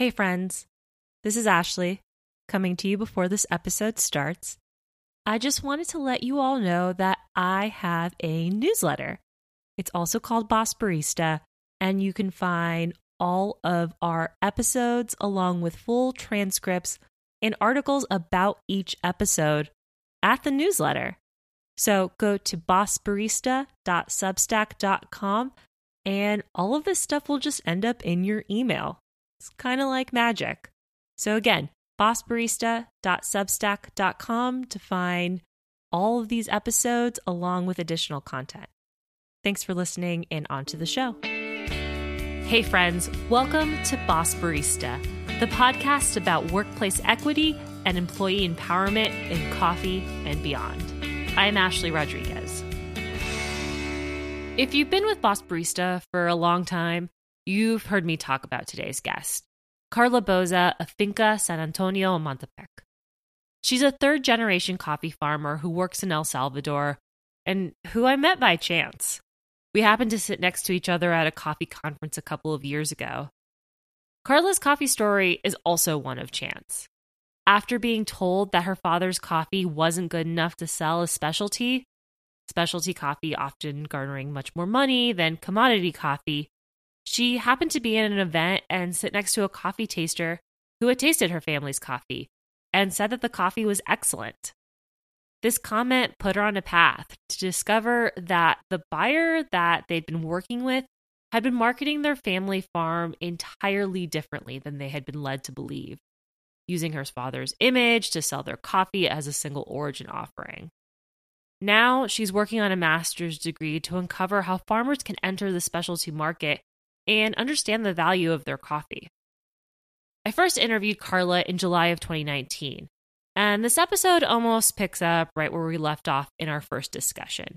Hey, friends. This is Ashley, coming to you before this episode starts. I just wanted to let you all know that I have a newsletter. It's also called Boss Barista, and you can find all of our episodes along with full transcripts and articles about each episode at the newsletter. So go to bossbarista.substack.com and all of this stuff will just end up in your email. It's kind of like magic. So again, bossbarista.substack.com to find all of these episodes along with additional content. Thanks for listening and on to the show. Hey, friends, welcome to Boss Barista, the podcast about workplace equity and employee empowerment in coffee and beyond. I'm Ashley Rodriguez. If you've been with Boss Barista for a long time, you've heard me talk about today's guest, Karla Boza of Finca San Antonio Amatepec. She's a third generation coffee farmer who works in El Salvador and who I met by chance. We happened to sit next to each other at a coffee conference a couple of years ago. Karla's coffee story is also one of chance. After being told that her father's coffee wasn't good enough to sell as specialty, specialty coffee often garnering much more money than commodity coffee, she happened to be in an event and sit next to a coffee taster who had tasted her family's coffee and said that the coffee was excellent. This comment put her on a path to discover that the buyer that they'd been working with had been marketing their family farm entirely differently than they had been led to believe, using her father's image to sell their coffee as a single origin offering. Now she's working on a master's degree to uncover how farmers can enter the specialty market and understand the value of their coffee. I first interviewed Karla in July of 2019, and this episode almost picks up right where we left off in our first discussion.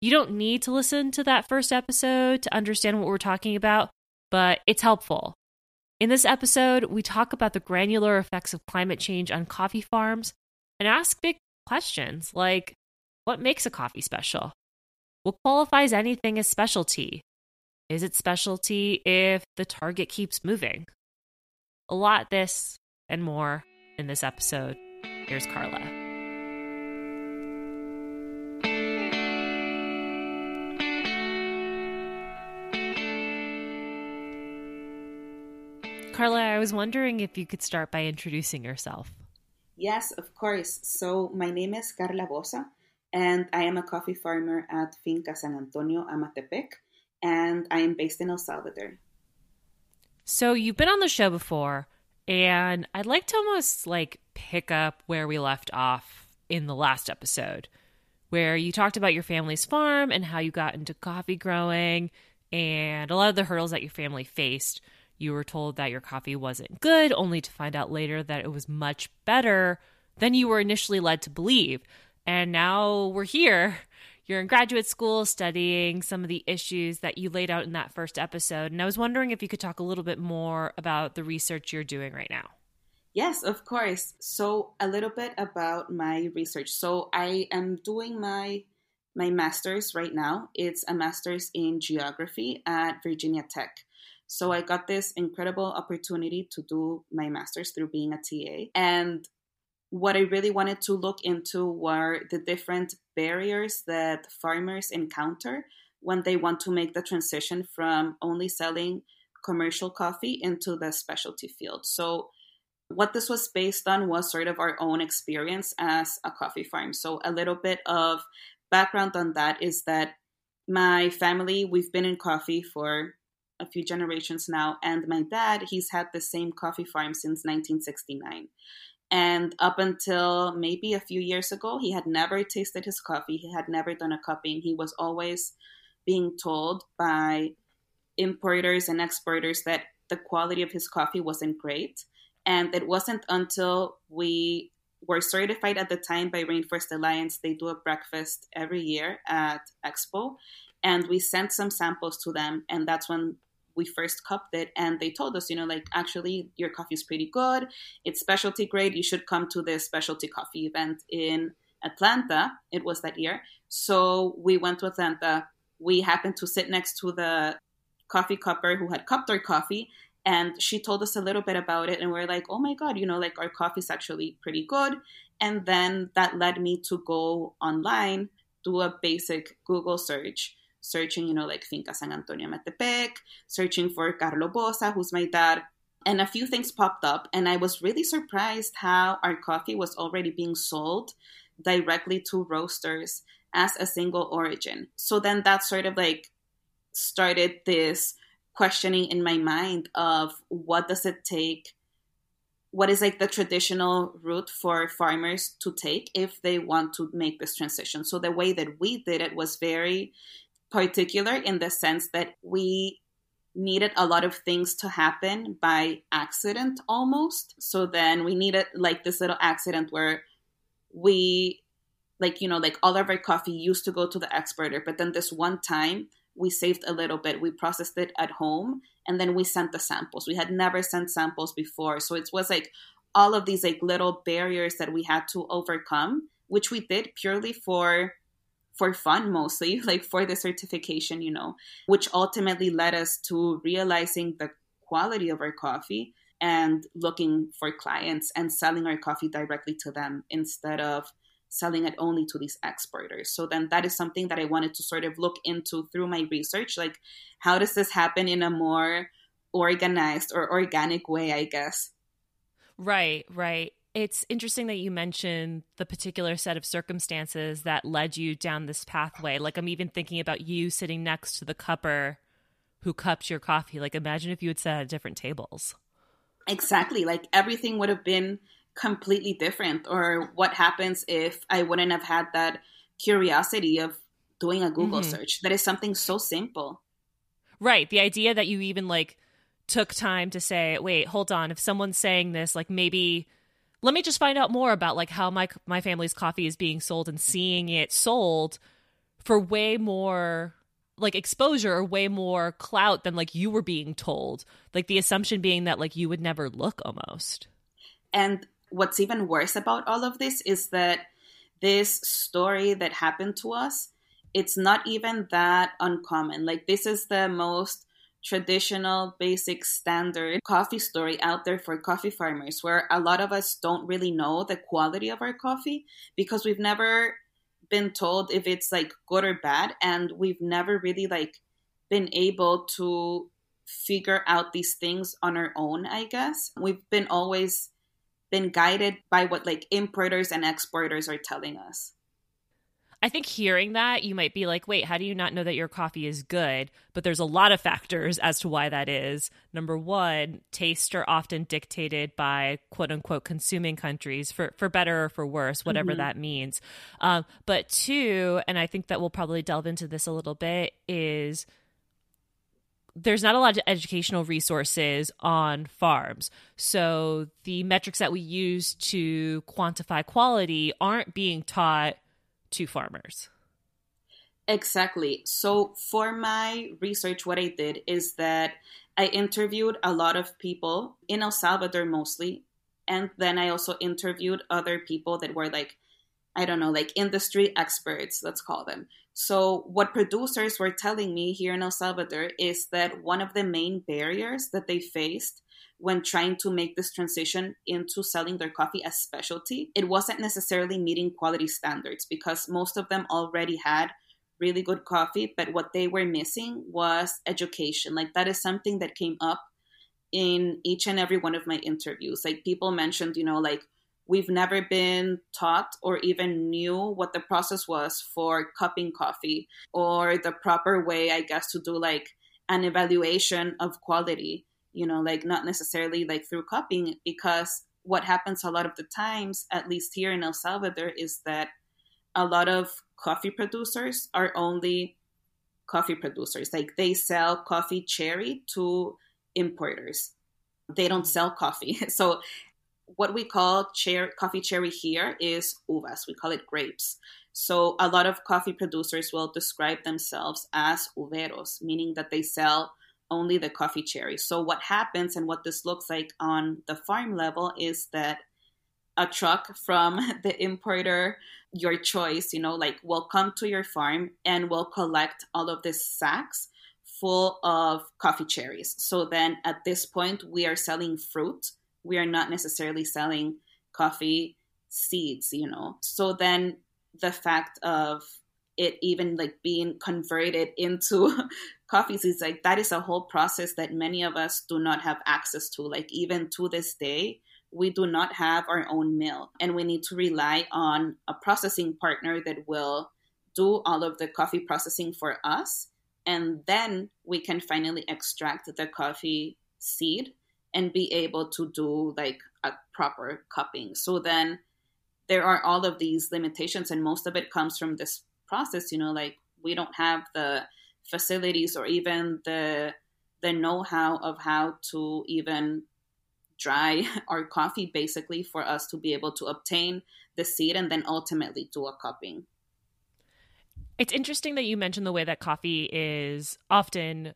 You don't need to listen to that first episode to understand what we're talking about, but it's helpful. In this episode, we talk about the granular effects of climate change on coffee farms and ask big questions like what makes a coffee special? What qualifies anything as specialty? Is it specialty if the target keeps moving? A lot this and more in this episode. Here's Karla. Karla, I was wondering if you could start by introducing yourself. Yes, of course. So, my name is Karla Boza, and I am a coffee farmer at Finca San Antonio Amatepec, and I am based in El Salvador. So, you've been on the show before, and I'd like to almost like pick up where we left off in the last episode, where you talked about your family's farm and how you got into coffee growing and a lot of the hurdles that your family faced. You were told that your coffee wasn't good, only to find out later that it was much better than you were initially led to believe. And now we're here. You're in graduate school studying some of the issues that you laid out in that first episode. And I was wondering if you could talk a little bit more about the research you're doing right now. Yes, of course. So a little bit about my research. So I am doing my my master's right now. It's a master's in geography at Virginia Tech. So I got this incredible opportunity to do my master's through being a TA. And what I really wanted to look into were the different barriers that farmers encounter when they want to make the transition from only selling commercial coffee into the specialty field. So what this was based on was sort of our own experience as a coffee farm. So, a little bit of background on that is that my family, we've been in coffee for a few generations now, and my dad, he's had the same coffee farm since 1969. And up until maybe a few years ago, he had never tasted his coffee. He had never done a cupping. He was always being told by importers and exporters that the quality of his coffee wasn't great. And it wasn't until we were certified at the time by Rainforest Alliance. They do a breakfast every year at Expo. And we sent some samples to them. And that's when we first cupped it. And they told us, you know, like, actually, your coffee is pretty good. It's specialty grade. You should come to this specialty coffee event in Atlanta. It was that year. So we went to Atlanta. We happened to sit next to the coffee cupper who had cupped our coffee And she told us a little bit about it, and we are like, oh my God, you know, like our coffee's actually pretty good. And then that led me to go online, do a basic Google search, searching, you know, like Finca San Antonio Amatepec, searching for Carlo Boza, who's my dad. And a few things popped up, and I was really surprised how our coffee was already being sold directly to roasters as a single origin. So then that sort of like started this questioning in my mind of what does it take what is like the traditional route for farmers to take if they want to make this transition so the way that we did it was very particular in the sense that we needed a lot of things to happen by accident almost so then we needed like this little accident where we like you know like all of our coffee used to go to the exporter but then this one time we saved a little bit. We processed it at home and then we sent the samples. We had never sent samples before. So it was like all of these like little barriers that we had to overcome, which we did purely for for fun mostly, like for the certification, you know, which ultimately led us to realizing the quality of our coffee and looking for clients and selling our coffee directly to them instead of selling it only to these exporters. So then that is something that I wanted to sort of look into through my research. Like, how does this happen in a more organized or organic way, I guess? Right, right. It's interesting that you mentioned the particular set of circumstances that led you down this pathway. Like, I'm even thinking about you sitting next to the cupper who cups your coffee. Like, imagine if you had sat at different tables. Exactly. Like, everything would have been completely different or what happens if i wouldn't have had that curiosity of doing a google mm-hmm. search that is something so simple right the idea that you even like took time to say wait hold on if someone's saying this like maybe let me just find out more about like how my my family's coffee is being sold and seeing it sold for way more like exposure or way more clout than like you were being told like the assumption being that like you would never look almost and what's even worse about all of this is that this story that happened to us, it's not even that uncommon. Like, this is the most traditional, basic, standard coffee story out there for coffee farmers, where a lot of us don't really know the quality of our coffee because we've never been told if it's like good or bad, and we've never really like been able to figure out these things on our own, I guess. We've been always been guided by what like importers and exporters are telling us. I think hearing that, you might be like, wait, how do you not know that your coffee is good? But there's a lot of factors as to why that is. Number one, tastes are often dictated by quote unquote consuming countries for, for better or for worse, whatever mm-hmm. that means. Um, but two, and I think that we'll probably delve into this a little bit, is there's not a lot of educational resources on farms. So the metrics that we use to quantify quality aren't being taught to farmers. Exactly. So for my research, what I did is that I interviewed a lot of people in El Salvador mostly. And then I also interviewed other people that were like, I don't know, like industry experts, let's call them. So, what producers were telling me here in El Salvador is that one of the main barriers that they faced when trying to make this transition into selling their coffee as specialty, it wasn't necessarily meeting quality standards because most of them already had really good coffee, but what they were missing was education. Like that is something that came up in each and every one of my interviews. Like people mentioned, you know, like we've never been taught or even knew what the process was for cupping coffee or the proper way i guess to do like an evaluation of quality you know like not necessarily like through cupping because what happens a lot of the times at least here in el salvador is that a lot of coffee producers are only coffee producers like they sell coffee cherry to importers they don't sell coffee so what we call cher- coffee cherry here is uvas. We call it grapes. So a lot of coffee producers will describe themselves as uveros, meaning that they sell only the coffee cherry. So what happens and what this looks like on the farm level is that a truck from the importer, your choice, you know, like will come to your farm and will collect all of these sacks full of coffee cherries. So then at this point, we are selling fruit. We are not necessarily selling coffee seeds, you know. So then the fact of it even like being converted into coffee seeds, like that is a whole process that many of us do not have access to. Like even to this day, we do not have our own mill and we need to rely on a processing partner that will do all of the coffee processing for us and then we can finally extract the coffee seed and be able to do like a proper cupping so then there are all of these limitations and most of it comes from this process you know like we don't have the facilities or even the the know-how of how to even dry our coffee basically for us to be able to obtain the seed and then ultimately do a cupping it's interesting that you mentioned the way that coffee is often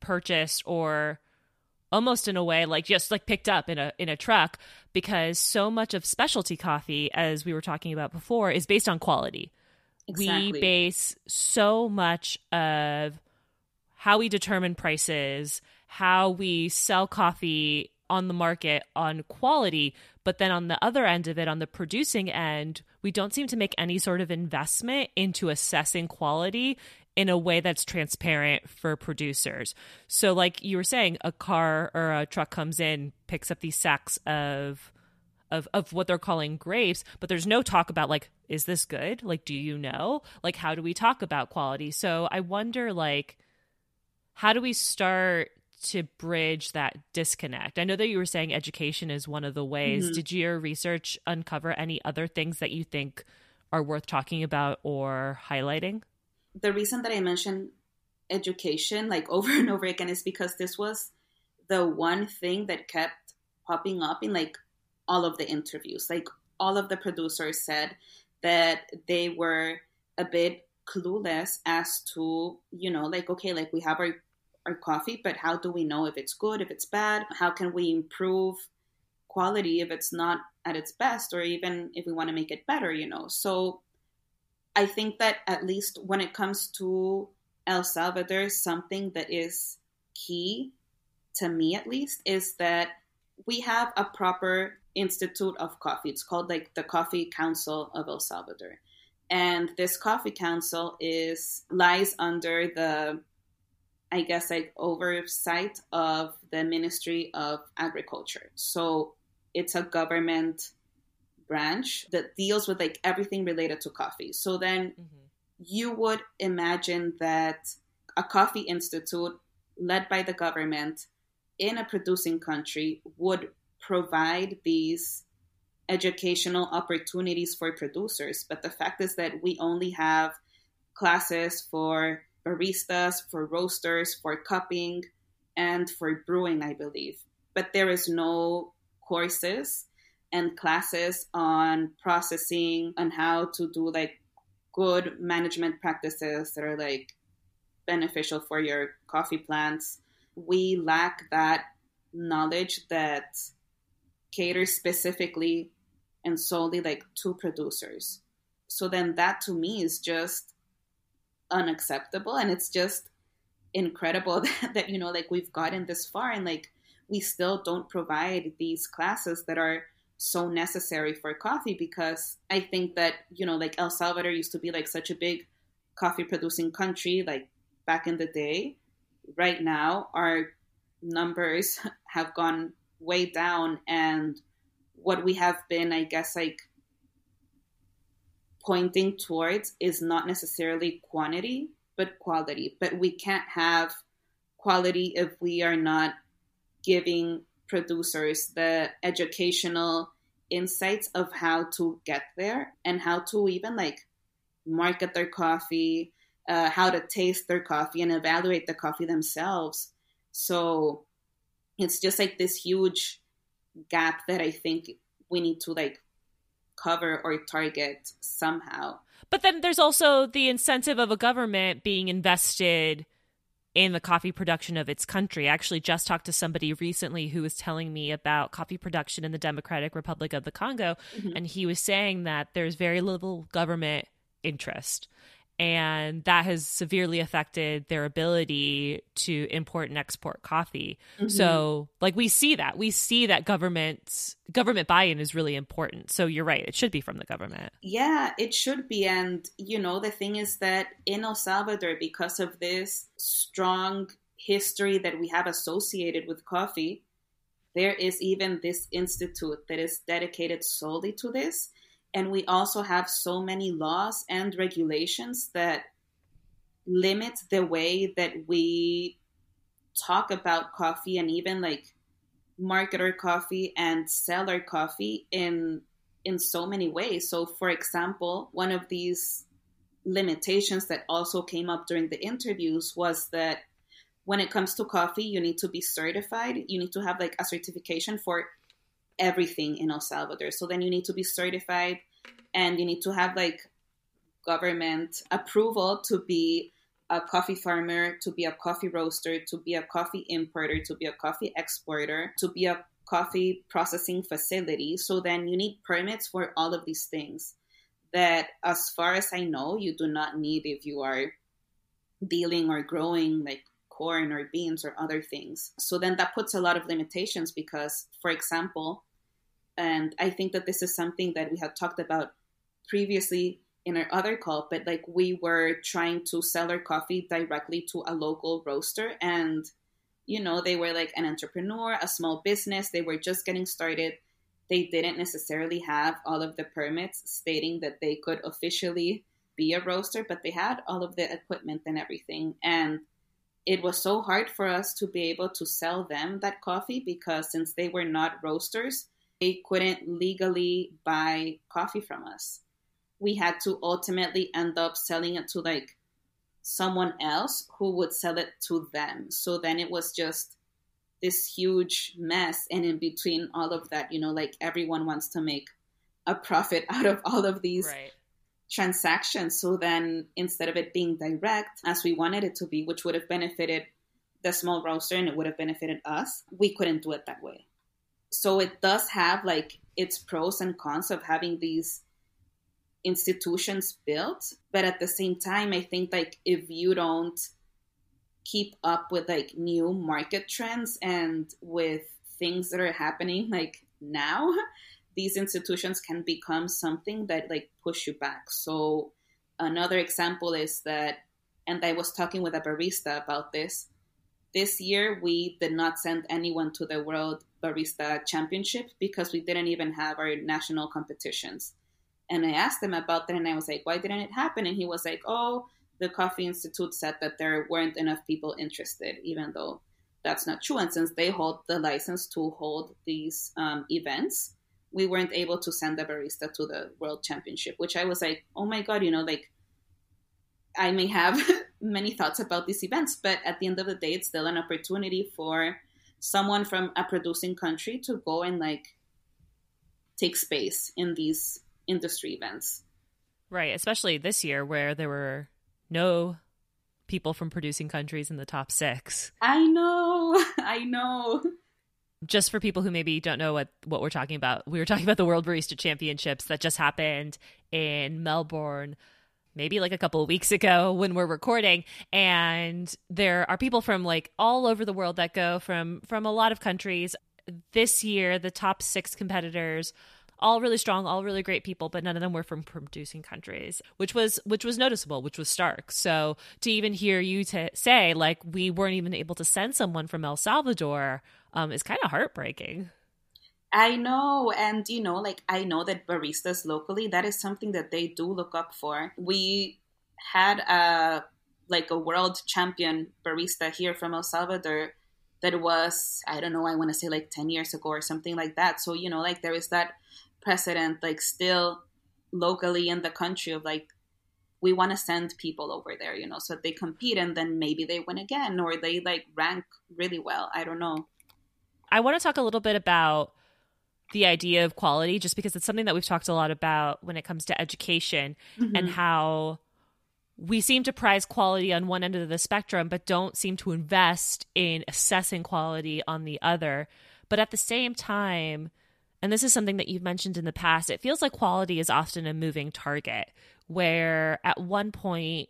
purchased or almost in a way like just like picked up in a in a truck because so much of specialty coffee as we were talking about before is based on quality. Exactly. We base so much of how we determine prices, how we sell coffee on the market on quality, but then on the other end of it, on the producing end, we don't seem to make any sort of investment into assessing quality in a way that's transparent for producers. So, like you were saying, a car or a truck comes in, picks up these sacks of of of what they're calling grapes, but there's no talk about like, is this good? Like, do you know? Like, how do we talk about quality? So I wonder, like, how do we start to bridge that disconnect? I know that you were saying education is one of the ways. Mm-hmm. Did your research uncover any other things that you think are worth talking about or highlighting? The reason that I mentioned education like over and over again is because this was the one thing that kept popping up in like all of the interviews. Like all of the producers said that they were a bit clueless as to, you know, like, okay, like we have our our coffee, but how do we know if it's good, if it's bad? How can we improve quality if it's not at its best, or even if we want to make it better, you know? So I think that at least when it comes to El Salvador, something that is key to me at least is that we have a proper institute of coffee. It's called like the Coffee Council of El Salvador. And this coffee council is lies under the I guess, like oversight of the Ministry of Agriculture. So it's a government branch that deals with like everything related to coffee. So then mm-hmm. you would imagine that a coffee institute led by the government in a producing country would provide these educational opportunities for producers. But the fact is that we only have classes for baristas, for roasters, for cupping, and for brewing, I believe. But there is no courses and classes on processing and how to do like good management practices that are like beneficial for your coffee plants. We lack that knowledge that caters specifically and solely like to producers. So then that to me is just unacceptable and it's just incredible that, that you know like we've gotten this far and like we still don't provide these classes that are so necessary for coffee because I think that, you know, like El Salvador used to be like such a big coffee producing country, like back in the day. Right now, our numbers have gone way down, and what we have been, I guess, like pointing towards is not necessarily quantity, but quality. But we can't have quality if we are not giving producers the educational insights of how to get there and how to even like market their coffee, uh, how to taste their coffee and evaluate the coffee themselves. So it's just like this huge gap that I think we need to like cover or target somehow. But then there's also the incentive of a government being invested in the coffee production of its country. I actually just talked to somebody recently who was telling me about coffee production in the Democratic Republic of the Congo, mm-hmm. and he was saying that there's very little government interest. And that has severely affected their ability to import and export coffee. Mm-hmm. So, like we see that. We see that government government buy-in is really important. So, you're right. It should be from the government. Yeah, it should be and you know, the thing is that in El Salvador because of this strong history that we have associated with coffee, there is even this institute that is dedicated solely to this and we also have so many laws and regulations that limit the way that we talk about coffee and even like market our coffee and sell our coffee in in so many ways. So for example one of these limitations that also came up during the interviews was that when it comes to coffee you need to be certified. You need to have like a certification for everything in El Salvador. So then you need to be certified and you need to have like government approval to be a coffee farmer, to be a coffee roaster, to be a coffee importer, to be a coffee exporter, to be a coffee processing facility. So then you need permits for all of these things that, as far as I know, you do not need if you are dealing or growing like corn or beans or other things. So then that puts a lot of limitations because, for example, and I think that this is something that we had talked about previously in our other call, but like we were trying to sell our coffee directly to a local roaster and you know, they were like an entrepreneur, a small business, they were just getting started. They didn't necessarily have all of the permits stating that they could officially be a roaster, but they had all of the equipment and everything. And it was so hard for us to be able to sell them that coffee because since they were not roasters, they couldn't legally buy coffee from us. We had to ultimately end up selling it to like someone else who would sell it to them. So then it was just this huge mess. And in between all of that, you know, like everyone wants to make a profit out of all of these right. transactions. So then instead of it being direct as we wanted it to be, which would have benefited the small roaster and it would have benefited us, we couldn't do it that way so it does have like its pros and cons of having these institutions built but at the same time i think like if you don't keep up with like new market trends and with things that are happening like now these institutions can become something that like push you back. So another example is that and i was talking with a barista about this this year, we did not send anyone to the World Barista Championship because we didn't even have our national competitions. And I asked him about that, and I was like, why didn't it happen? And he was like, oh, the Coffee Institute said that there weren't enough people interested, even though that's not true. And since they hold the license to hold these um, events, we weren't able to send a barista to the World Championship, which I was like, oh my God, you know, like I may have many thoughts about these events, but at the end of the day, it's still an opportunity for someone from a producing country to go and like take space in these industry events. Right, especially this year where there were no people from producing countries in the top six. I know, I know. Just for people who maybe don't know what, what we're talking about, we were talking about the World Barista Championships that just happened in Melbourne maybe like a couple of weeks ago when we're recording and there are people from like all over the world that go from from a lot of countries. This year the top 6 competitors all really strong all really great people but none of them were from producing countries which was which was noticeable which was stark. So to even hear you to say like we weren't even able to send someone from El Salvador um, is kind of heartbreaking I know, and you know, like I know that baristas locally, that is something that they do look up for. We had a like a world champion barista here from El Salvador that was I don't know, I want to say like 10 years ago or something like that. So, you know, like there is that precedent like still locally in the country of like we want to send people over there, you know, so they compete and then maybe they win again or they like rank really well. I don't know. I want to talk a little bit about the idea of quality just because it's something that we've talked a lot about when it comes to education mm-hmm. and how we seem to prize quality on one end of the spectrum but don't seem to invest in assessing quality on the other but at the same time and this is something that you've mentioned in the past it feels like quality is often a moving target where at one point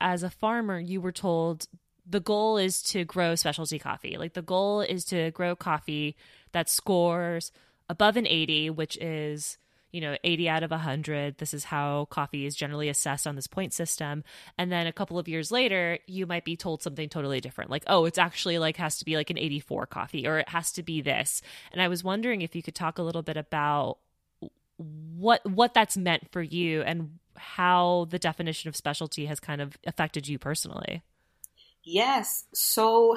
as a farmer you were told the goal is to grow specialty coffee. Like the goal is to grow coffee that scores above an 80, which is you know 80 out of 100 this is how coffee is generally assessed on this point system. And then a couple of years later you might be told something totally different like oh it's actually like has to be like an 84 coffee or it has to be this. And i was wondering if you could talk a little bit about what what that's meant for you and how the definition of specialty has kind of affected you personally Yes. So,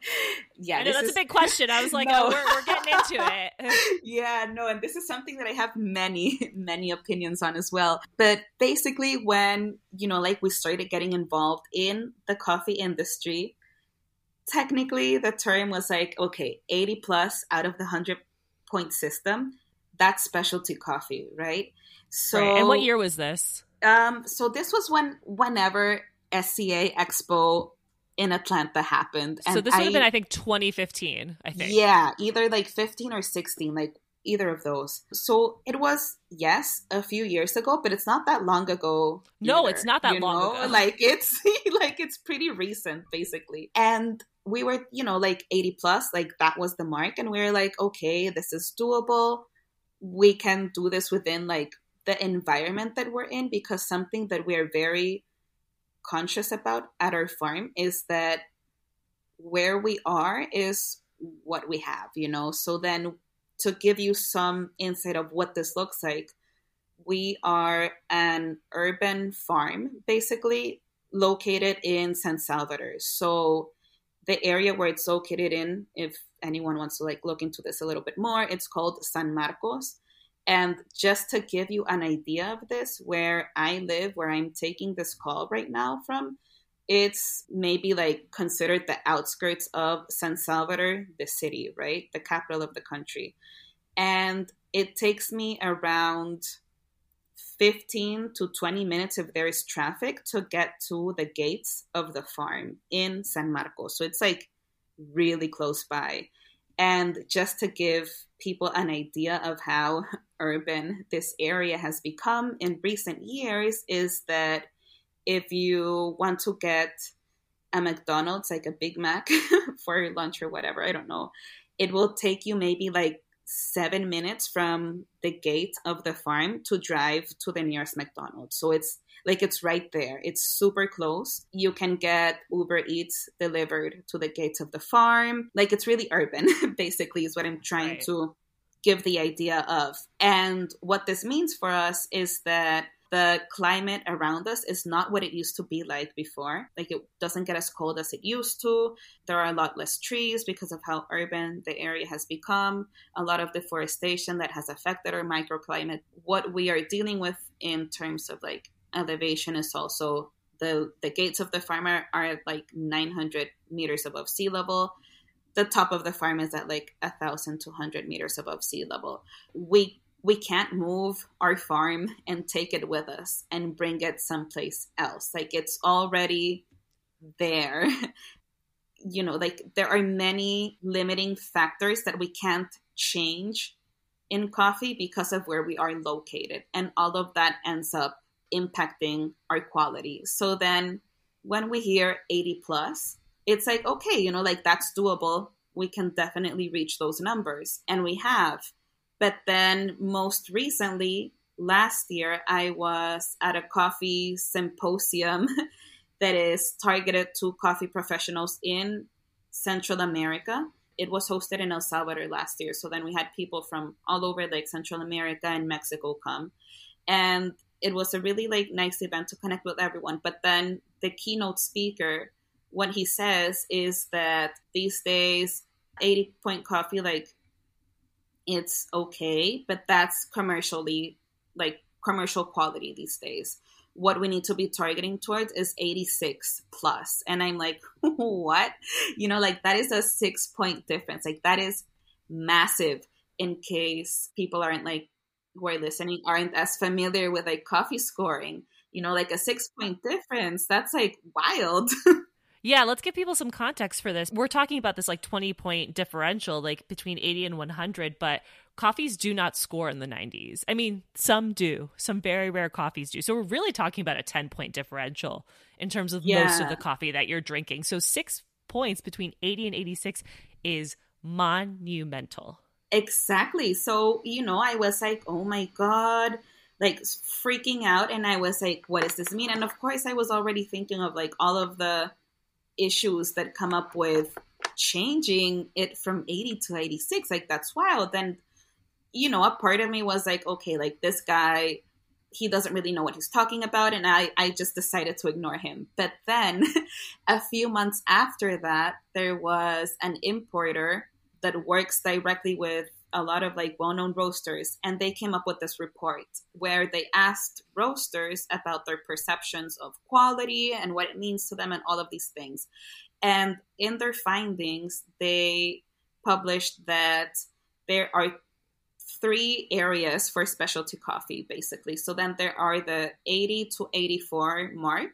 yeah, I know that's is, a big question. I was like, no. oh, we're, we're getting into it. yeah, no, and this is something that I have many, many opinions on as well. But basically, when, you know, like we started getting involved in the coffee industry, technically the term was like, okay, 80 plus out of the 100 point system, that's specialty coffee, right? So, right. and what year was this? Um, so this was when, whenever SCA Expo in Atlanta happened. And so this would have been, I think, 2015. I think. Yeah, either like 15 or 16, like either of those. So it was yes, a few years ago, but it's not that long ago. No, it's not that long know? ago. Like it's like it's pretty recent, basically. And we were, you know, like 80 plus, like that was the mark, and we were like, okay, this is doable. We can do this within like the environment that we're in because something that we're very conscious about at our farm is that where we are is what we have, you know. So then to give you some insight of what this looks like, we are an urban farm basically located in San Salvador. So the area where it's located in, if anyone wants to like look into this a little bit more, it's called San Marcos. And just to give you an idea of this, where I live, where I'm taking this call right now from, it's maybe like considered the outskirts of San Salvador, the city, right? The capital of the country. And it takes me around 15 to 20 minutes if there is traffic to get to the gates of the farm in San Marcos. So it's like really close by. And just to give people an idea of how urban this area has become in recent years, is that if you want to get a McDonald's, like a Big Mac for lunch or whatever, I don't know, it will take you maybe like seven minutes from the gate of the farm to drive to the nearest McDonald's. So it's like it's right there. It's super close. You can get Uber Eats delivered to the gates of the farm. Like it's really urban, basically, is what I'm trying right. to give the idea of. And what this means for us is that the climate around us is not what it used to be like before. Like it doesn't get as cold as it used to. There are a lot less trees because of how urban the area has become, a lot of deforestation that has affected our microclimate. What we are dealing with in terms of like elevation is also the the gates of the farmer are, like 900 meters above sea level the top of the farm is at like 1200 meters above sea level. We we can't move our farm and take it with us and bring it someplace else. Like it's already there. You know like there are many limiting factors that we can't change in coffee because of where we are located. And all of that ends up impacting our quality. So then when we hear 80 plus, it's like, okay, you know, like that's doable. We can definitely reach those numbers. And we have. But then most recently, last year, I was at a coffee symposium that is targeted to coffee professionals in Central America. It was hosted in El Salvador last year. So then we had people from all over like Central America and Mexico come. And it was a really like nice event to connect with everyone. But then the keynote speaker, what he says is that these days, 80 point coffee, like it's okay, but that's commercially like commercial quality these days. What we need to be targeting towards is 86. And I'm like, what? You know, like that is a six point difference. Like that is massive in case people aren't like who are listening aren't as familiar with like coffee scoring, you know, like a six point difference, that's like wild. Yeah, let's give people some context for this. We're talking about this like 20 point differential, like between 80 and 100, but coffees do not score in the 90s. I mean, some do, some very rare coffees do. So we're really talking about a 10 point differential in terms of yeah. most of the coffee that you're drinking. So six points between 80 and 86 is monumental. Exactly. So, you know, I was like, oh my God, like freaking out. And I was like, what does this mean? And of course, I was already thinking of like all of the issues that come up with changing it from 80 to 86. Like, that's wild. Then, you know, a part of me was like, okay, like this guy he doesn't really know what he's talking about and I, I just decided to ignore him but then a few months after that there was an importer that works directly with a lot of like well-known roasters and they came up with this report where they asked roasters about their perceptions of quality and what it means to them and all of these things and in their findings they published that there are three areas for specialty coffee, basically. So then there are the 80 to 84 mark.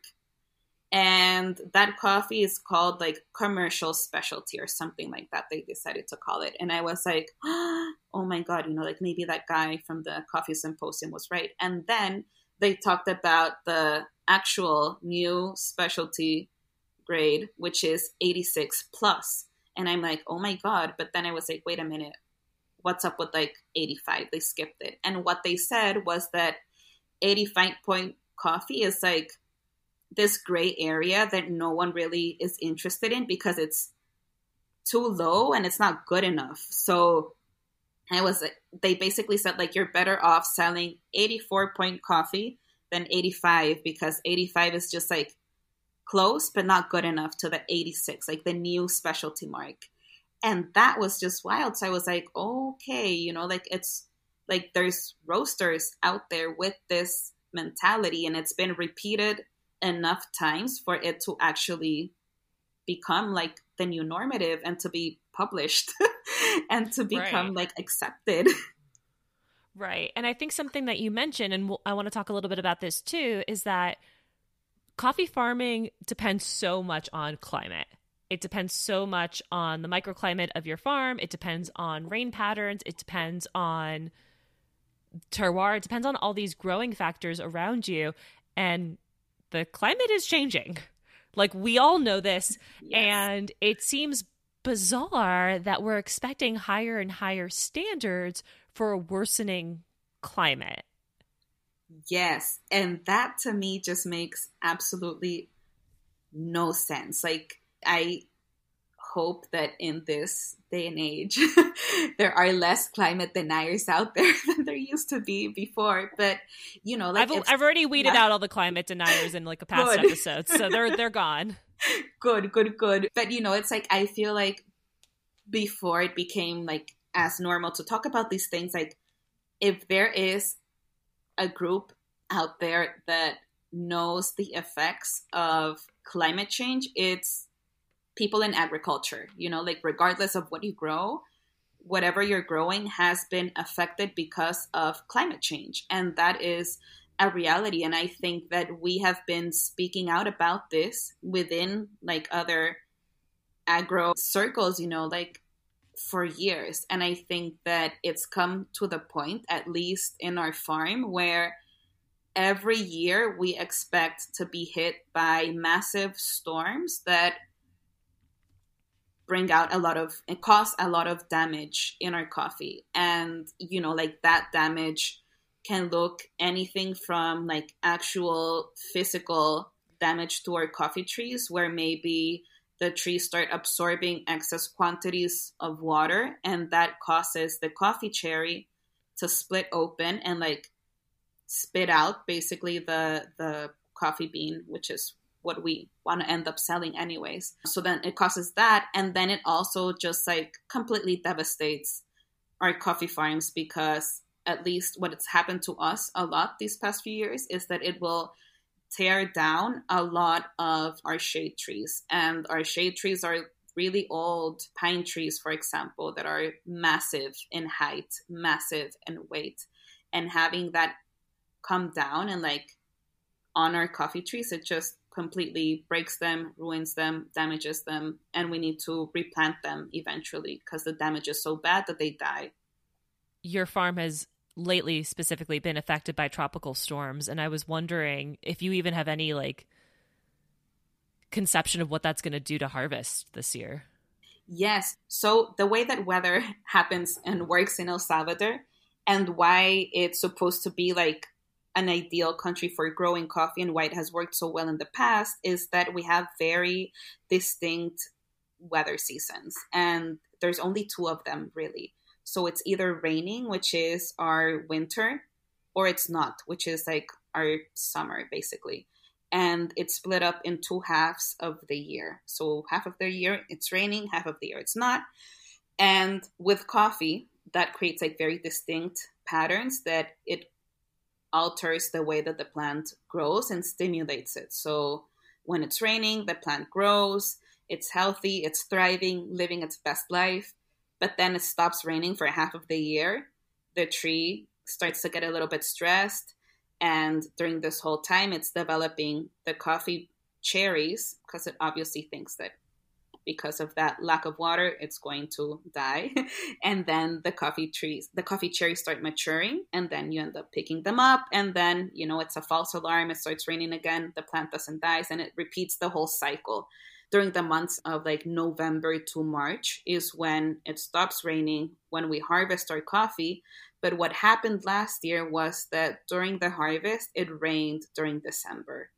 And that coffee is called like commercial specialty or something like that. They decided to call it. And I was like, oh my God, you know, like maybe that guy from the coffee symposium was right. And then they talked about the actual new specialty grade, which is 86 plus. And I'm like, oh my God. But then I was like, wait a minute what's up with like 85? They skipped it. And what they said was that 85 point coffee is like this gray area that no one really is interested in because it's too low and it's not good enough. So I was they basically said like you're better off selling 84 point coffee than 85 because 85 is just like close but not good enough to the 86 like the new specialty mark and that was just wild so i was like okay you know like it's like there's roasters out there with this mentality and it's been repeated enough times for it to actually become like the new normative and to be published and to become right. like accepted right and i think something that you mentioned and i want to talk a little bit about this too is that coffee farming depends so much on climate it depends so much on the microclimate of your farm. It depends on rain patterns. It depends on terroir. It depends on all these growing factors around you. And the climate is changing. Like, we all know this. Yes. And it seems bizarre that we're expecting higher and higher standards for a worsening climate. Yes. And that to me just makes absolutely no sense. Like, I hope that in this day and age there are less climate deniers out there than there used to be before but you know like I've, I've already weeded yeah. out all the climate deniers in like a past good. episode so they're they're gone good good good but you know it's like i feel like before it became like as normal to talk about these things like if there is a group out there that knows the effects of climate change it's people in agriculture. You know, like regardless of what you grow, whatever you're growing has been affected because of climate change. And that is a reality. And I think that we have been speaking out about this within like other agro circles, you know, like for years. And I think that it's come to the point, at least in our farm, where every year we expect to be hit by massive storms that bring out a lot of it cause a lot of damage in our coffee. And you know like that damage can look anything from like actual physical damage to our coffee trees where maybe the trees start absorbing excess quantities of water and that causes the coffee cherry to split open and like spit out basically the the coffee bean which is what we want to end up selling anyways. So then it causes that. And then it also just like completely devastates our coffee farms because at least what it's happened to us a lot these past few years is that it will tear down a lot of our shade trees. And our shade trees are really old pine trees, for example, that are massive in height, massive in weight. And having that come down and like on our coffee trees, it just completely breaks them, ruins them, damages them, and we need to replant them eventually because the damage is so bad that they die. Your farm has lately specifically been affected by tropical storms and I was wondering if you even have any like conception of what that's going to do to harvest this year. Yes. So the way that weather happens and works in El Salvador and why it's supposed to be like an ideal country for growing coffee and why it has worked so well in the past is that we have very distinct weather seasons and there's only two of them really. So it's either raining, which is our winter, or it's not, which is like our summer basically. And it's split up in two halves of the year. So half of the year it's raining, half of the year it's not. And with coffee, that creates like very distinct patterns that it alters the way that the plant grows and stimulates it. So when it's raining, the plant grows, it's healthy, it's thriving, living its best life. But then it stops raining for half of the year. The tree starts to get a little bit stressed. And during this whole time, it's developing the coffee cherries because it obviously thinks that because of that lack of water, it's going to die. and then the coffee trees, the coffee cherries start maturing, and then you end up picking them up. And then, you know, it's a false alarm. It starts raining again. The plant doesn't die, and it repeats the whole cycle. During the months of like November to March is when it stops raining, when we harvest our coffee. But what happened last year was that during the harvest, it rained during December.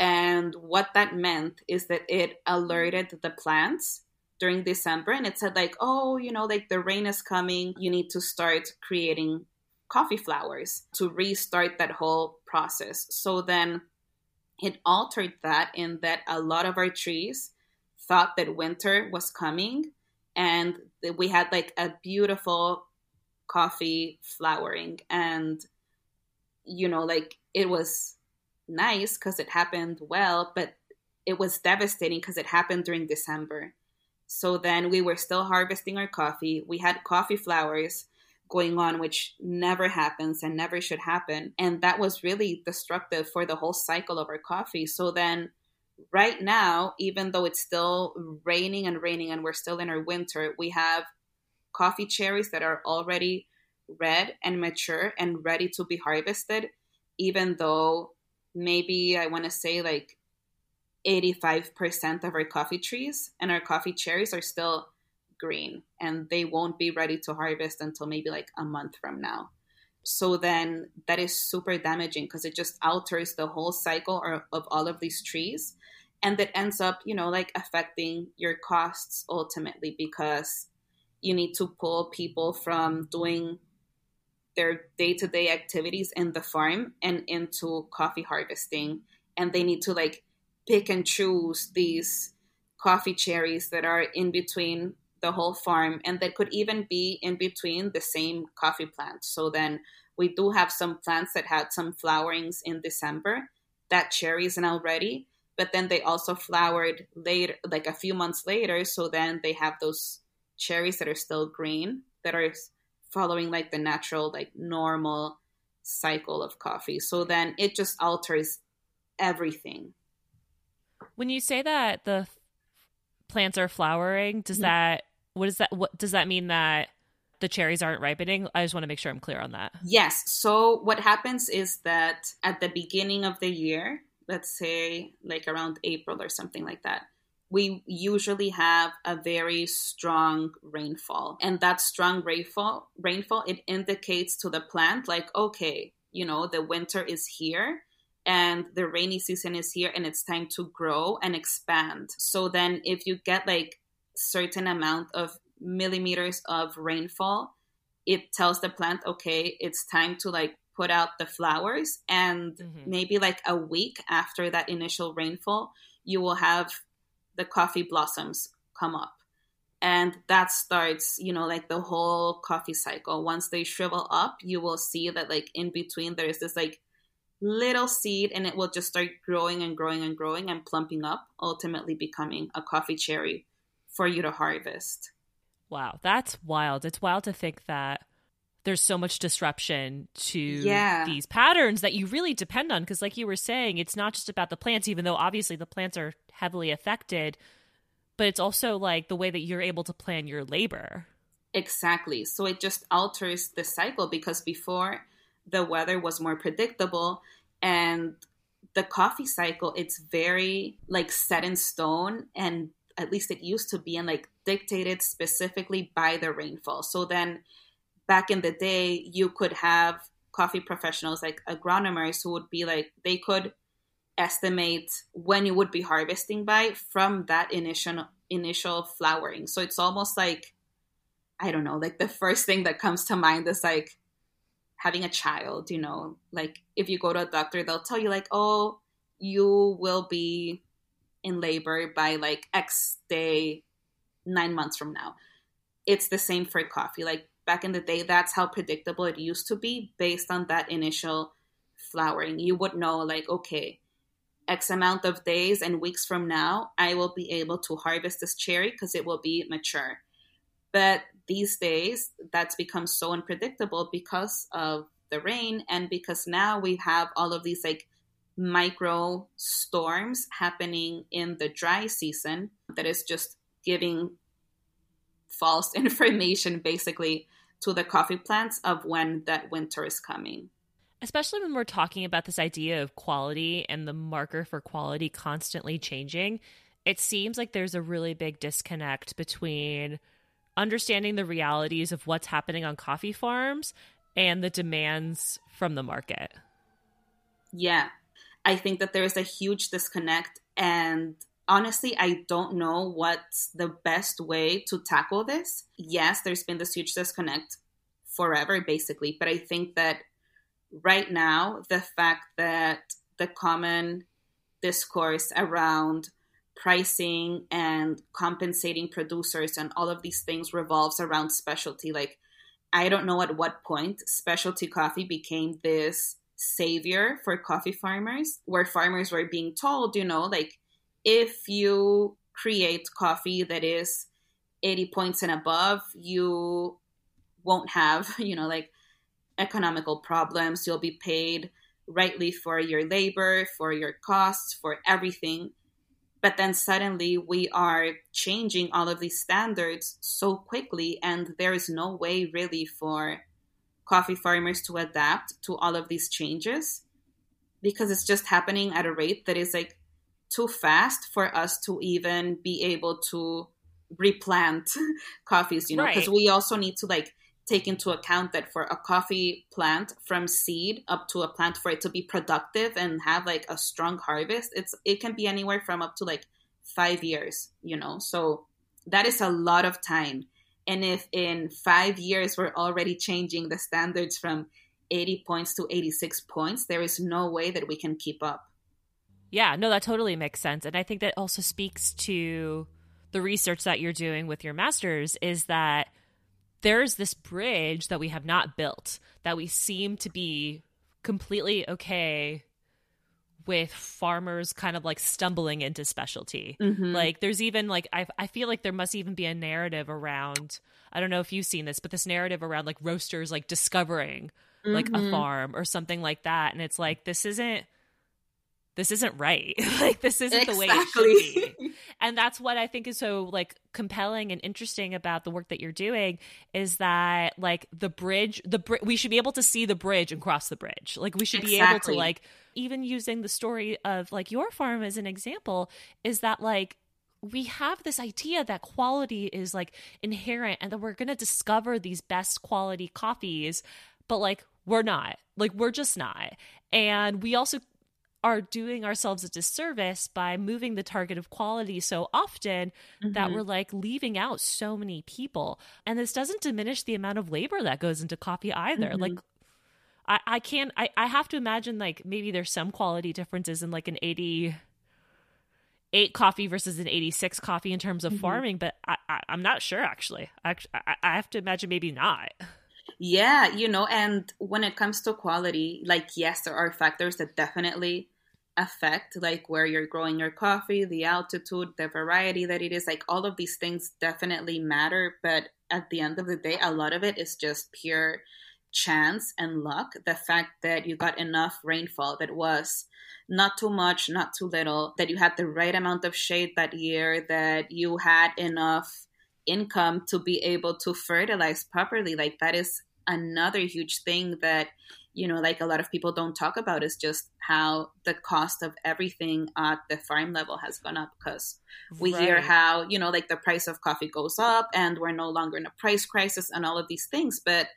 And what that meant is that it alerted the plants during December and it said, like, oh, you know, like the rain is coming. You need to start creating coffee flowers to restart that whole process. So then it altered that in that a lot of our trees thought that winter was coming and we had like a beautiful coffee flowering and you know like it was nice because it happened well, but it was devastating because it happened during December. So then we were still harvesting our coffee. We had coffee flowers going on, which never happens and never should happen. And that was really destructive for the whole cycle of our coffee. So then, right now, even though it's still raining and raining and we're still in our winter, we have coffee cherries that are already red and mature and ready to be harvested, even though maybe I want to say like 85% of our coffee trees and our coffee cherries are still green and they won't be ready to harvest until maybe like a month from now. So then that is super damaging because it just alters the whole cycle of all of these trees. And that ends up, you know, like affecting your costs ultimately because you need to pull people from doing their day-to-day activities in the farm and into coffee harvesting. And they need to like pick and choose these coffee cherries that are in between the whole farm and that could even be in between the same coffee plant. So then we do have some plants that had some flowerings in december that cherry is now ready but then they also flowered later like a few months later. So then they have those cherries that are still green that are following like the natural like normal cycle of coffee. So then it just alters everything. When you say that the plants are flowering does mm-hmm. that what is that what does that mean that the cherries aren't ripening? I just want to make sure i'm clear on that. Yes. So what happens is that at the beginning of the year let's say like around april or something like that we usually have a very strong rainfall. And that strong rainfall rainfall it indicates to the plant like okay you know the winter is here and the rainy season is here and it's time to grow and expand. So then if you get like certain amount of millimeters of rainfall it tells the plant okay it's time to like put out the flowers. And mm-hmm. maybe like a week after that initial rainfall you will have the coffee blossoms come up. And that starts you know like the whole coffee cycle. Once they shrivel up you will see that like in between there's this like little seed and it will just start growing and growing and growing and plumping up ultimately becoming a coffee cherry for you to harvest. Wow that's wild. It's wild to think that there's so much disruption to Yeah. these patterns that you really depend on because like you were saying it's not just about the plants even though obviously the plants are heavily affected but it's also like the way that you're able to plan your labor Exactly. So it just alters the cycle because before the weather was more predictable and the coffee cycle it's very like set in stone and at least it used to be and like dictated specifically by the rainfall. So then back in the day you could have coffee professionals like agronomers who would be like they could estimate when you would be harvesting by from that initial initial flowering. So it's almost like I don't know, like the first thing that comes to mind is like having a child, you know, like if you go to a doctor, they'll tell you, like, oh, you will be in labor by like X day, nine months from now. It's the same for coffee. Like back in the day, that's how predictable it used to be based on that initial flowering. You would know, like, okay, X amount of days and weeks from now, I will be able to harvest this cherry because it will be mature. But these days, that's become so unpredictable because of the rain and because now we have all of these like micro storms happening in the dry season that is just giving false information basically to the coffee plants of when that winter is coming. especially when we're talking about this idea of quality and the marker for quality constantly changing, it seems like there's a really big disconnect between understanding the realities of what's happening on coffee farms and the demands from the market. Yeah. I think that there is a huge disconnect. And honestly, I don't know what's the best way to tackle this. Yes, there's been this huge disconnect forever, basically. But I think that right now, the fact that the common discourse around pricing and compensating producers and all of these things revolves around specialty. Like, I don't know at what point specialty coffee became this savior for coffee farmers, where farmers were being told, you know, like if you create coffee that is 80 points and above, you won't have, you know, like economical problems. You'll be paid rightly for your labor, for your costs, for everything. But then suddenly we are changing all of these standards so quickly, and there is no way really for coffee farmers to adapt to all of these changes because it's just happening at a rate that is like too fast for us to even be able to replant coffees, you know, because Right. we also need to like take into account that for a coffee plant from seed up to a plant for it to be productive and have like a strong harvest, it's it can be anywhere from up to like 5 years, you know. So that is a lot of time. And if in 5 years we're already changing the standards from 80 points to 86 points, there is no way that we can keep up. Yeah, no, that totally makes sense. And I think that also speaks to the research that you're doing with your masters is that there's this bridge that we have not built that we seem to be completely okay with farmers kind of like stumbling into specialty. Mhm. Like there's even like I I feel like there must even be a narrative around I don't know if you've seen this, but this narrative around like roasters like discovering like a Mhm. farm or something like that and it's like this isn't this isn't right. like this isn't the way it should Exactly. be. And that's what I think is so like compelling and interesting about the work that you're doing is that like the bridge the br- we should be able to see the bridge and cross the bridge. Like we should be able to like even using the story of like your farm as an example is that like we have this idea that quality is like inherent and that we're going to discover these best quality coffees but like we're not like we're just not and we also are doing ourselves a disservice by moving the target of quality so often that Mhm. we're like leaving out so many people and this doesn't diminish the amount of labor that goes into coffee either Mhm. like I, I can't I, I have to imagine like maybe there's some quality differences in like an 80 eight coffee versus an 86 coffee in terms of Mhm. farming but I, I i'm not sure actually actually I, I have to imagine maybe not Yeah, you know, and when it comes to quality, like, yes, there are factors that definitely affect, like, where you're growing your coffee, the altitude, the variety that it is. Like, all of these things definitely matter. But at the end of the day, a lot of it is just pure chance and luck. The fact that you got enough rainfall that was not too much, not too little, that you had the right amount of shade that year, that you had enough income to be able to fertilize properly. Like that is another huge thing that you know like a lot of people don't talk about is just how the cost of everything at the farm level has gone up because we right. hear how you know like the price of coffee goes up and we're no longer in a price crisis and all of these things but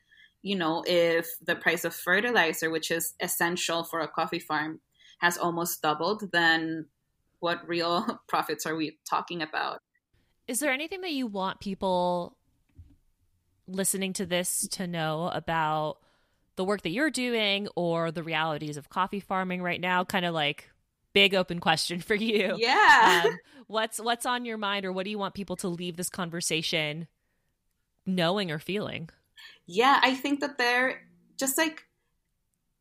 you know if the price of fertilizer which is essential for a coffee farm has almost doubled then what real profits are we talking about is there anything that you want people listening to this to know about the work that you're doing or the realities of coffee farming right now? Kind of like big open question for you. Yeah. Um, what's what's on your mind or what do you want people to leave this conversation knowing or feeling? Yeah, I think that they're just like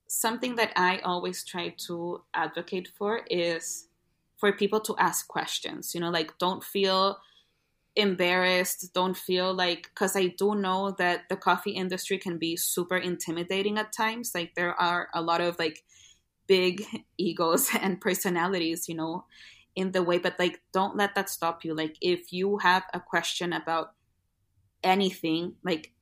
something that I always try to advocate for is for people to ask questions. You know, like don't feel embarrassed, don't feel like, because I do know that the coffee industry can be super intimidating at times. Like, there are a lot of like big egos and personalities, you know, in the way, but like, don't let that stop you. Like, if you have a question about anything, like,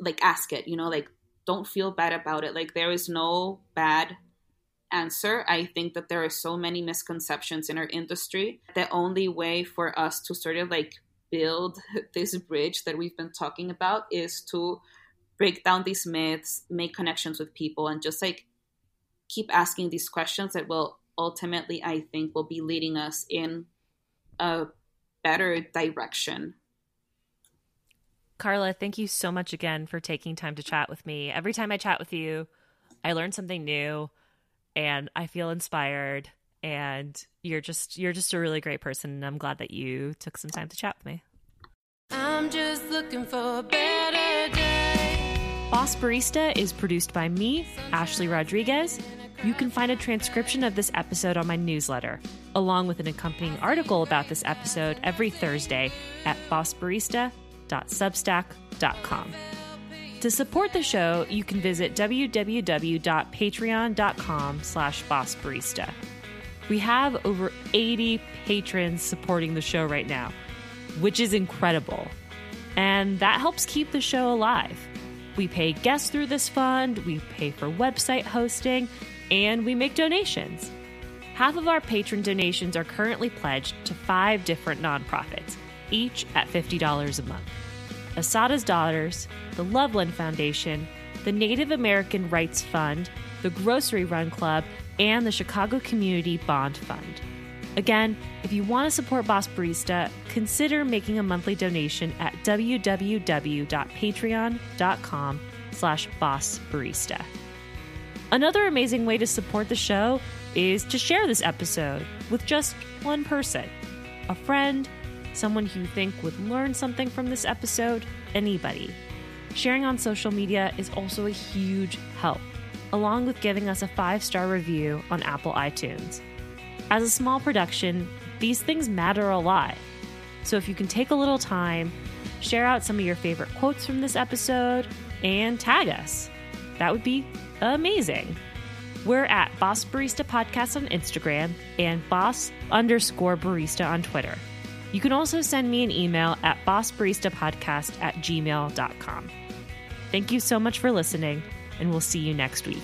like ask it, you know, like, don't feel bad about it. Like, there is no bad answer. I think that there are so many misconceptions in our industry. The only way for us to sort of like build this bridge that we've been talking about is to break down these myths, make connections with people, and just like keep asking these questions that will ultimately, I think, will be leading us in a better direction. Karla, thank you so much again for taking time to chat with me. Every time I chat with you, I learn something new and I feel inspired and you're just you're just a really great person and I'm glad that you took some time to chat with me. I'm just looking for a better day. Boss Barista is produced by me, Ashley Rodriguez. You can find a transcription of this episode on my newsletter, along with an accompanying article about this episode every Thursday at bossbarista.substack.com. To support the show, you can visit www.patreon.com slash bossbarista. We have over 80 patrons supporting the show right now, which is incredible. And that helps keep the show alive. We pay guests through this fund, we pay for website hosting, and we make donations. Half of our patron donations are currently pledged to five different nonprofits, each at $50 a month. Assata's Daughters, the Loveland Foundation, the Native American Rights Fund, the Grocery Run Club, and the Chicago Community Bond Fund. Again, if you want to support Boss Barista, consider making a monthly donation at www.patreon.com slash bossbarista. Another amazing way to support the show is to share this episode with just one person, a friend, someone who you think would learn something from this episode, anybody. Sharing on social media is also a huge help, along with giving us a five star review on Apple iTunes. As a small production, these things matter a lot. So if you can take a little time, share out some of your favorite quotes from this episode, and tag us, that would be amazing. We're at Boss Barista Podcast on Instagram and Boss underscore Barista on Twitter. You can also send me an email at bossbaristapodcast at gmail.com. Thank you so much for listening, and we'll see you next week.